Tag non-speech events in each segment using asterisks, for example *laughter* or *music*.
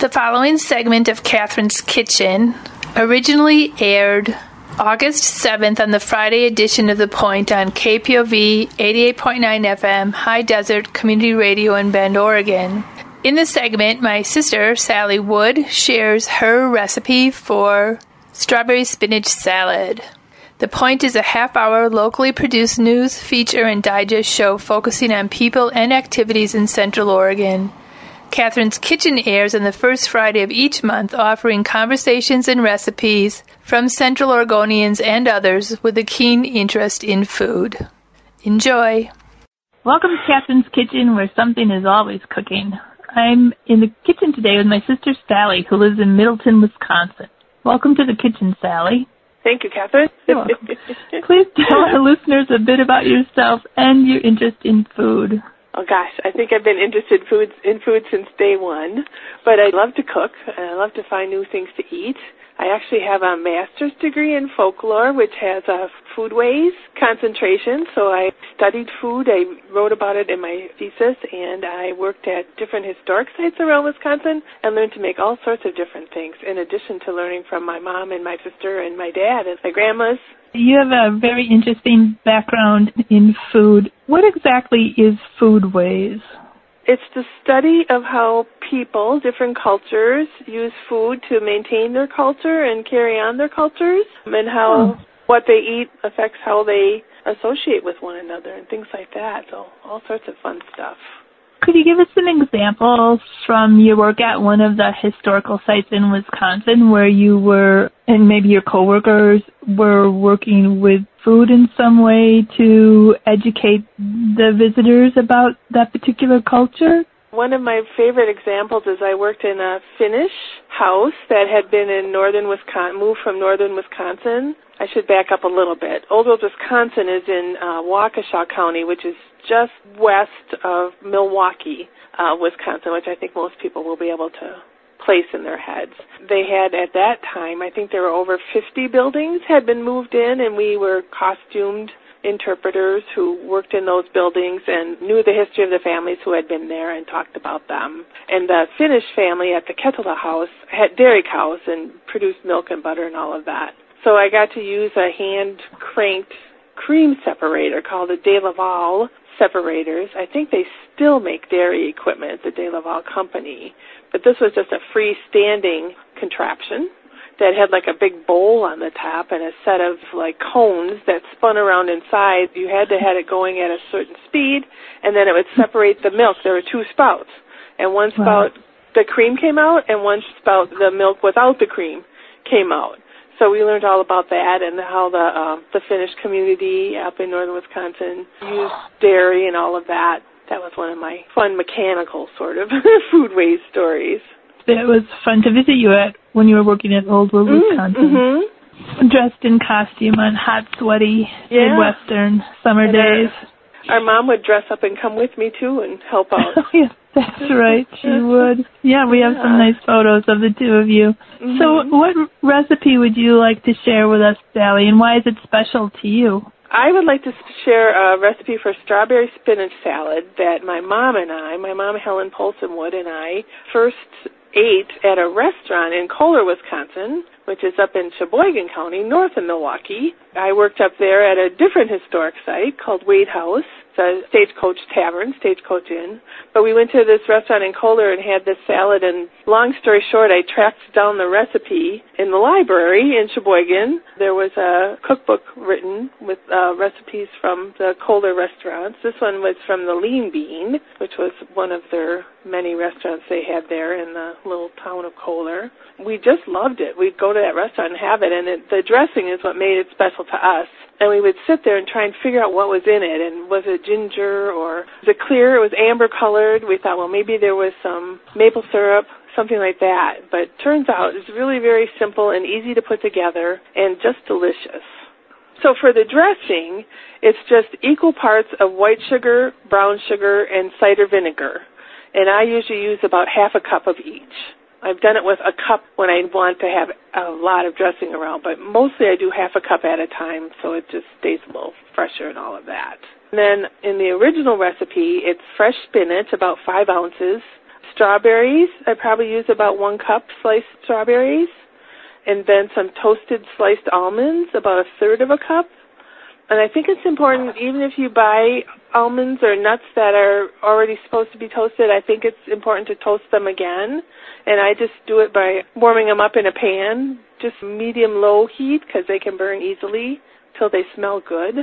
The following segment of Kathryn's Kitchen originally aired August 7th on the Friday edition of The Point on KPOV 88.9 FM High Desert Community Radio in Bend, Oregon. In the segment, my sister, Sally Wood, shares her recipe for strawberry spinach salad. The Point is a half hour locally produced news, feature, and digest show focusing on people and activities in Central Oregon. Kathryn's Kitchen airs on the first Friday of each month, offering conversations and recipes from Central Oregonians and others with a keen interest in food. Enjoy! Welcome to Kathryn's Kitchen, where something is always cooking. I'm in the kitchen today with my sister Sally, who lives in Middleton, Wisconsin. Welcome to the kitchen, Sally. Thank you, Kathryn. Please tell our *laughs* listeners a bit about yourself and your interest in food. Oh gosh, I think I've been interested in food in food since day one. But I love to cook and I love to find new things to eat. I actually have a master's degree in folklore, which has uh, a foodways concentration. So I studied food. I wrote about it in my thesis, and I worked at different historic sites around Wisconsin and learned to make all sorts of different things. In addition to learning from my mom and my sister and my dad and my grandmas. You have a very interesting background in food. What exactly is foodways? It's the study of how people, different cultures, use food to maintain their culture and carry on their cultures, and how oh. what they eat affects how they associate with one another and things like that. So, all sorts of fun stuff. Could you give us some examples from your work at one of the historical sites in Wisconsin where you were, and maybe your coworkers were working with food in some way to educate the visitors about that particular culture? One of my favorite examples is I worked in a Finnish house that had been in northern Wisconsin, moved from northern Wisconsin. I should back up a little bit. Old World, Wisconsin is in uh, Waukesha County, which is just west of Milwaukee, uh, Wisconsin, which I think most people will be able to place in their heads. They had at that time, I think there were over 50 buildings had been moved in, and we were costumed interpreters who worked in those buildings and knew the history of the families who had been there and talked about them. And the Finnish family at the Ketola house had dairy cows and produced milk and butter and all of that. So I got to use a hand cranked cream separator called a De Laval separators. I think they still make dairy equipment, at the De Laval company, but this was just a freestanding contraption that had like a big bowl on the top and a set of like cones that spun around inside. You had to have it going at a certain speed, and then it would separate the milk. There were two spouts, and one spout wow. the cream came out, and one spout the milk without the cream came out. So we learned all about that and how the uh, the Finnish community up in northern Wisconsin used dairy and all of that. That was one of my fun mechanical sort of *laughs* foodways stories. It was fun to visit you at when you were working at Old World, mm, Wisconsin. Mm-hmm. Dressed in costume on hot, sweaty yeah. Midwestern summer and days. Our, mom would dress up and come with me too and help *laughs* out. oh, yeah, that's right. She *laughs* would. Yeah, we have some nice photos of the two of you. Mm-hmm. So, what recipe would you like to share with us, Sally, and why is it special to you? I would like to share a recipe for strawberry spinach salad that my mom and I, my mom Helen Polsonwood and I, first ate at a restaurant in Kohler, Wisconsin, which is up in Sheboygan County, north of Milwaukee. I worked up there at a different historic site called Wade House a Stagecoach Tavern, Stagecoach Inn. But we went to this restaurant in Kohler and had this salad. And long story short, I tracked down the recipe in the library in Sheboygan. There was a cookbook written with uh, recipes from the Kohler restaurants. This one was from the Lean Bean, which was one of their many restaurants they had there in the little town of Kohler. We just loved it. We'd go to that restaurant and have it, and it, the dressing is what made it special to us. And we would sit there and try and figure out what was in it and was it ginger or was it clear? It was amber colored. We thought well maybe there was some maple syrup something like that. But turns out it's really very simple and easy to put together and just delicious. So for the dressing it's just equal parts of white sugar brown sugar and cider vinegar. And i usually use about half a cup of each I've done it with a cup when I want to have a lot of dressing around, but mostly I do half a cup at a time so it just stays a little fresher and all of that. And then in the original recipe, it's fresh spinach, about five ounces, Strawberries, I probably use about one cup sliced strawberries. And then some toasted sliced almonds, about a third of a cup. And I think it's important, even if you buy almonds or nuts that are already supposed to be toasted, I think it's important to toast them again. And I just do it by warming them up in a pan, just medium low heat because they can burn easily till they smell good.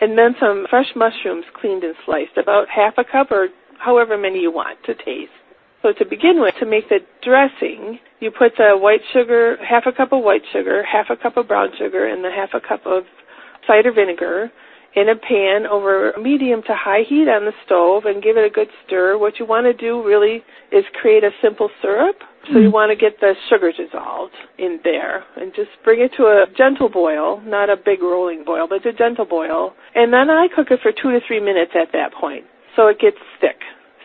And then some fresh mushrooms cleaned and sliced, about half a cup or however many you want to taste. So to begin with, to make the dressing, you put the white sugar, half a cup of white sugar, half a cup of brown sugar, and the half a cup of cider vinegar in a pan over medium to high heat on the stove and give it a good stir. What you want to do really is create a simple syrup. So you mm-hmm. want to get the sugar dissolved in there and just bring it to a gentle boil, not a big rolling boil, but a gentle boil. And then I cook it for two to three minutes at that point. So it gets thick.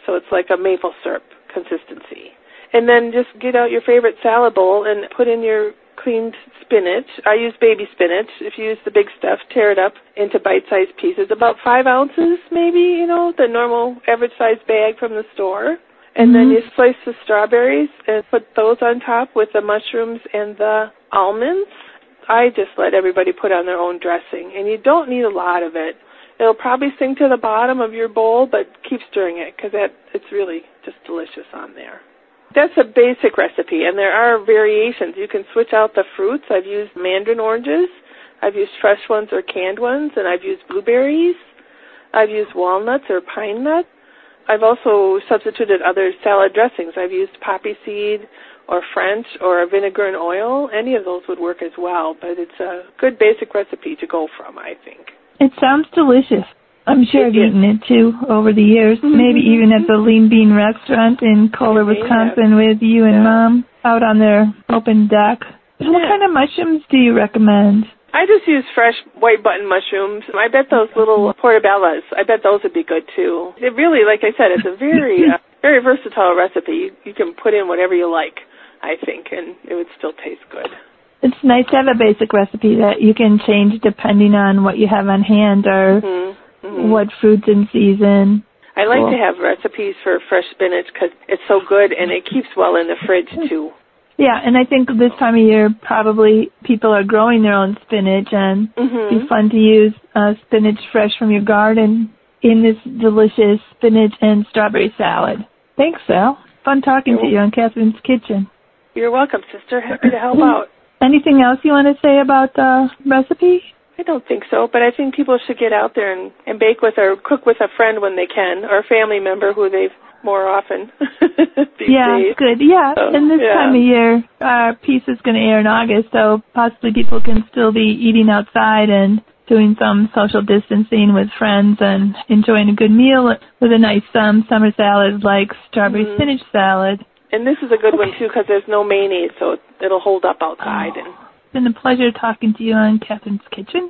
So it's like a maple syrup consistency. And then just get out your favorite salad bowl and put in your cleaned spinach. I use baby spinach. If you use the big stuff, tear it up into bite-sized pieces, about five ounces maybe, you know, the normal average-sized bag from the store. And mm-hmm. then you slice the strawberries and put those on top with the mushrooms and the almonds. I just let everybody put on their own dressing, and you don't need a lot of it. It'll probably sink to the bottom of your bowl, but keep stirring it because that it's really just delicious on there. That's a basic recipe, and there are variations. You can switch out the fruits. I've used mandarin oranges, I've used fresh ones or canned ones, and I've used blueberries. I've used walnuts or pine nuts. I've also substituted other salad dressings. I've used poppy seed or French or vinegar and oil. Any of those would work as well, but it's a good basic recipe to go from, I think. It sounds delicious. I'm sure I've eaten it too over the years, mm-hmm. maybe even at the Lean Bean restaurant in Kohler, Wisconsin with you and yeah. mom out on their open deck. Yeah. What kind of mushrooms do you recommend? I just use fresh white button mushrooms. I bet those little portobellas, I bet those would be good too. It really, like I said, it's a very, *laughs* uh, very versatile recipe. You, you can put in whatever you like, I think, and it would still taste good. It's nice to have a basic recipe that you can change depending on what you have on hand or mm-hmm mm-hmm. what fruits in season. I like cool. to have recipes for fresh spinach because it's so good and it keeps well in the fridge too. Yeah, and I think this time of year probably people are growing their own spinach and mm-hmm. it'd be fun to use uh, spinach fresh from your garden in this delicious spinach and strawberry salad. Thanks, Sal. Fun talking You're to you on Kathryn's Kitchen. You're welcome, sister. Happy to help *laughs* out. Anything else you want to say about the recipe? I don't think so, but I think people should get out there and, and bake with or cook with a friend when they can, or a family member who they've more often. *laughs* yeah, days. good. Yeah, so, and this yeah. time of year, our piece is going to air in August, so possibly people can still be eating outside and doing some social distancing with friends and enjoying a good meal with a nice um, summer salad like strawberry mm-hmm. spinach salad. And this is a good one too because there's no mayonnaise, so it'll hold up outside oh. and been a pleasure talking to you on Kathryn's Kitchen.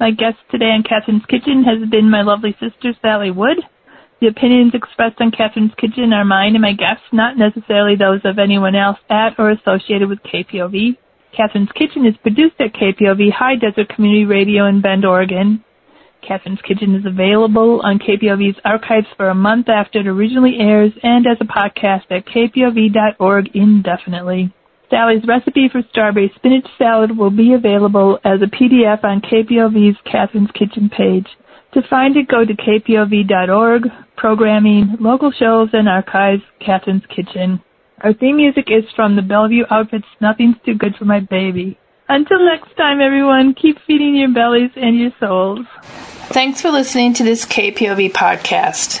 My guest today on Kathryn's Kitchen has been my lovely sister, Sally Wood. The opinions expressed on Kathryn's Kitchen are mine and my guests, not necessarily those of anyone else at or associated with KPOV. Kathryn's Kitchen is produced at KPOV High Desert Community Radio in Bend, Oregon. Kathryn's Kitchen is available on KPOV's archives for a month after it originally airs and as a podcast at kpov.org indefinitely. Sally's recipe for strawberry spinach salad will be available as a PDF on KPOV's Kathryn's Kitchen page. To find it, go to kpov.org, programming, local shows, and archives, Kathryn's Kitchen. Our theme music is from the Bellevue Outfits Nothing's Too Good for My Baby. Until next time, everyone, keep feeding your bellies and your souls. Thanks for listening to this KPOV podcast.